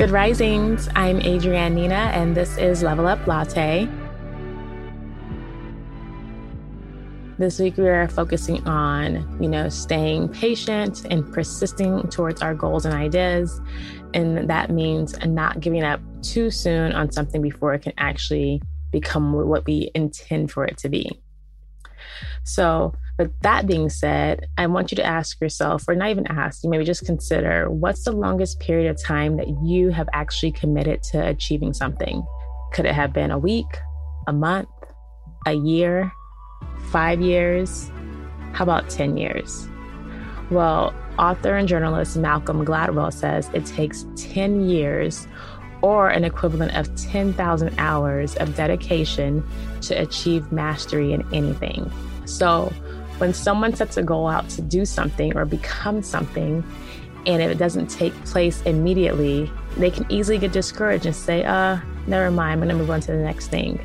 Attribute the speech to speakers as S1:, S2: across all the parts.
S1: Good risings. I'm Adrienne Nina, and this is Level Up Latte. This week we are focusing on, you know, staying patient and persisting towards our goals and ideas. And that means not giving up too soon on something before it can actually become what we intend for it to be. So, with that being said, I want you to ask yourself, or not even ask, you maybe just consider what's the longest period of time that you have actually committed to achieving something? Could it have been a week, a month, a year, five years? How about 10 years? Well, author and journalist Malcolm Gladwell says it takes 10 years or an equivalent of 10,000 hours of dedication to achieve mastery in anything. So, when someone sets a goal out to do something or become something, and if it doesn't take place immediately, they can easily get discouraged and say, uh, never mind, I'm to move on to the next thing.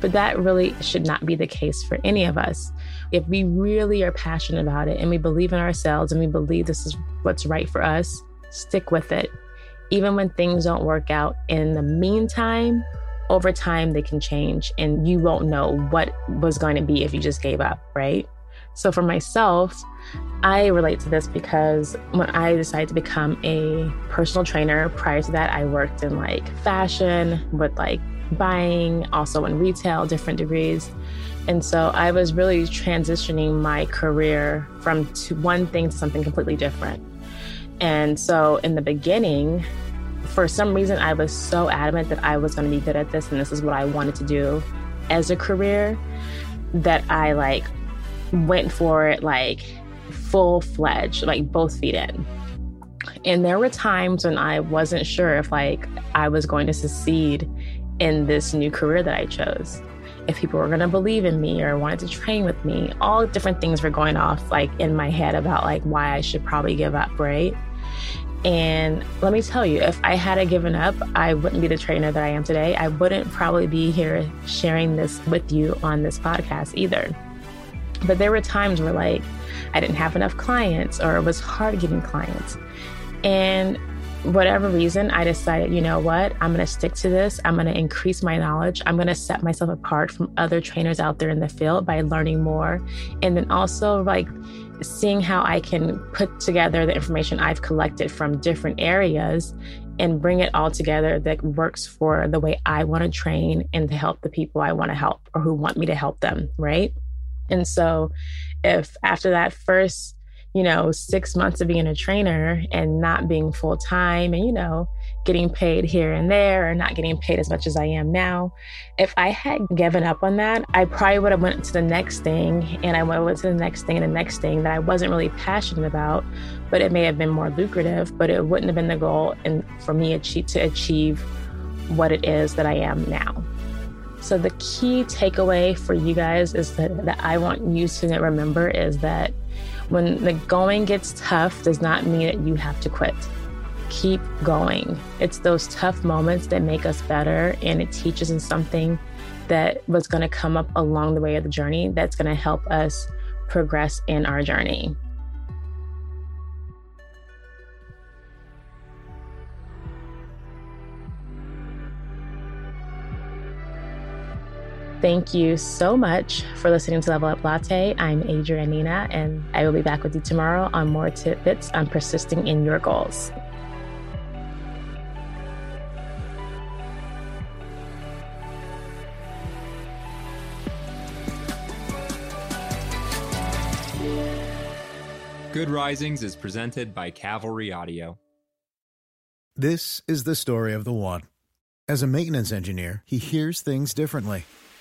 S1: But that really should not be the case for any of us. If we really are passionate about it and we believe in ourselves and we believe this is what's right for us, stick with it. Even when things don't work out in the meantime, over time they can change and you won't know what was going to be if you just gave up, right? So for myself, I relate to this because when I decided to become a personal trainer, prior to that, I worked in like fashion with like buying, also in retail, different degrees. And so I was really transitioning my career from one thing to something completely different. And so in the beginning, for some reason, I was so adamant that I was going to be good at this and this is what I wanted to do as a career that I like went for it like full fledged, like both feet in. And there were times when I wasn't sure if like I was going to succeed in this new career that I chose. If people were going to believe in me or wanted to train with me, all different things were going off like in my head about like why I should probably give up, right? And let me tell you, if I had given up, I wouldn't be the trainer that I am today. I wouldn't probably be here sharing this with you on this podcast either. But there were times where like I didn't have enough clients or it was hard getting clients. And whatever reason, I decided, you know what, I'm going to stick to this. I'm going to increase my knowledge. I'm going to set myself apart from other trainers out there in the field by learning more. And then also, like, seeing how I can put together the information I've collected from different areas and bring it all together that works for the way I want to train and to help the people I want to help or who want me to help them, right? And so, if after that first, you know, six months of being a trainer and not being full time and, you know, getting paid here and there or not getting paid as much as I am now, if I had given up on that, I probably would have went to the next thing and I went to the next thing and the next thing that I wasn't really passionate about, but it may have been more lucrative, but it wouldn't have been the goal and for me to achieve what it is that I am now. So the key takeaway for you guys is that, that I want you to remember is that when the going gets tough does not mean that you have to quit. Keep going. It's those tough moments that make us better and it teaches us something that was going to come up along the way of the journey that's going to help us progress in our journey. Thank you so much for listening to Level Up Latte. I'm Adrienne Nina, and I will be back with you tomorrow on more tidbits on persisting in your goals.
S2: Good Risings is presented by Cavalry Audio.
S3: This is the story of the one. As a maintenance engineer, he hears things differently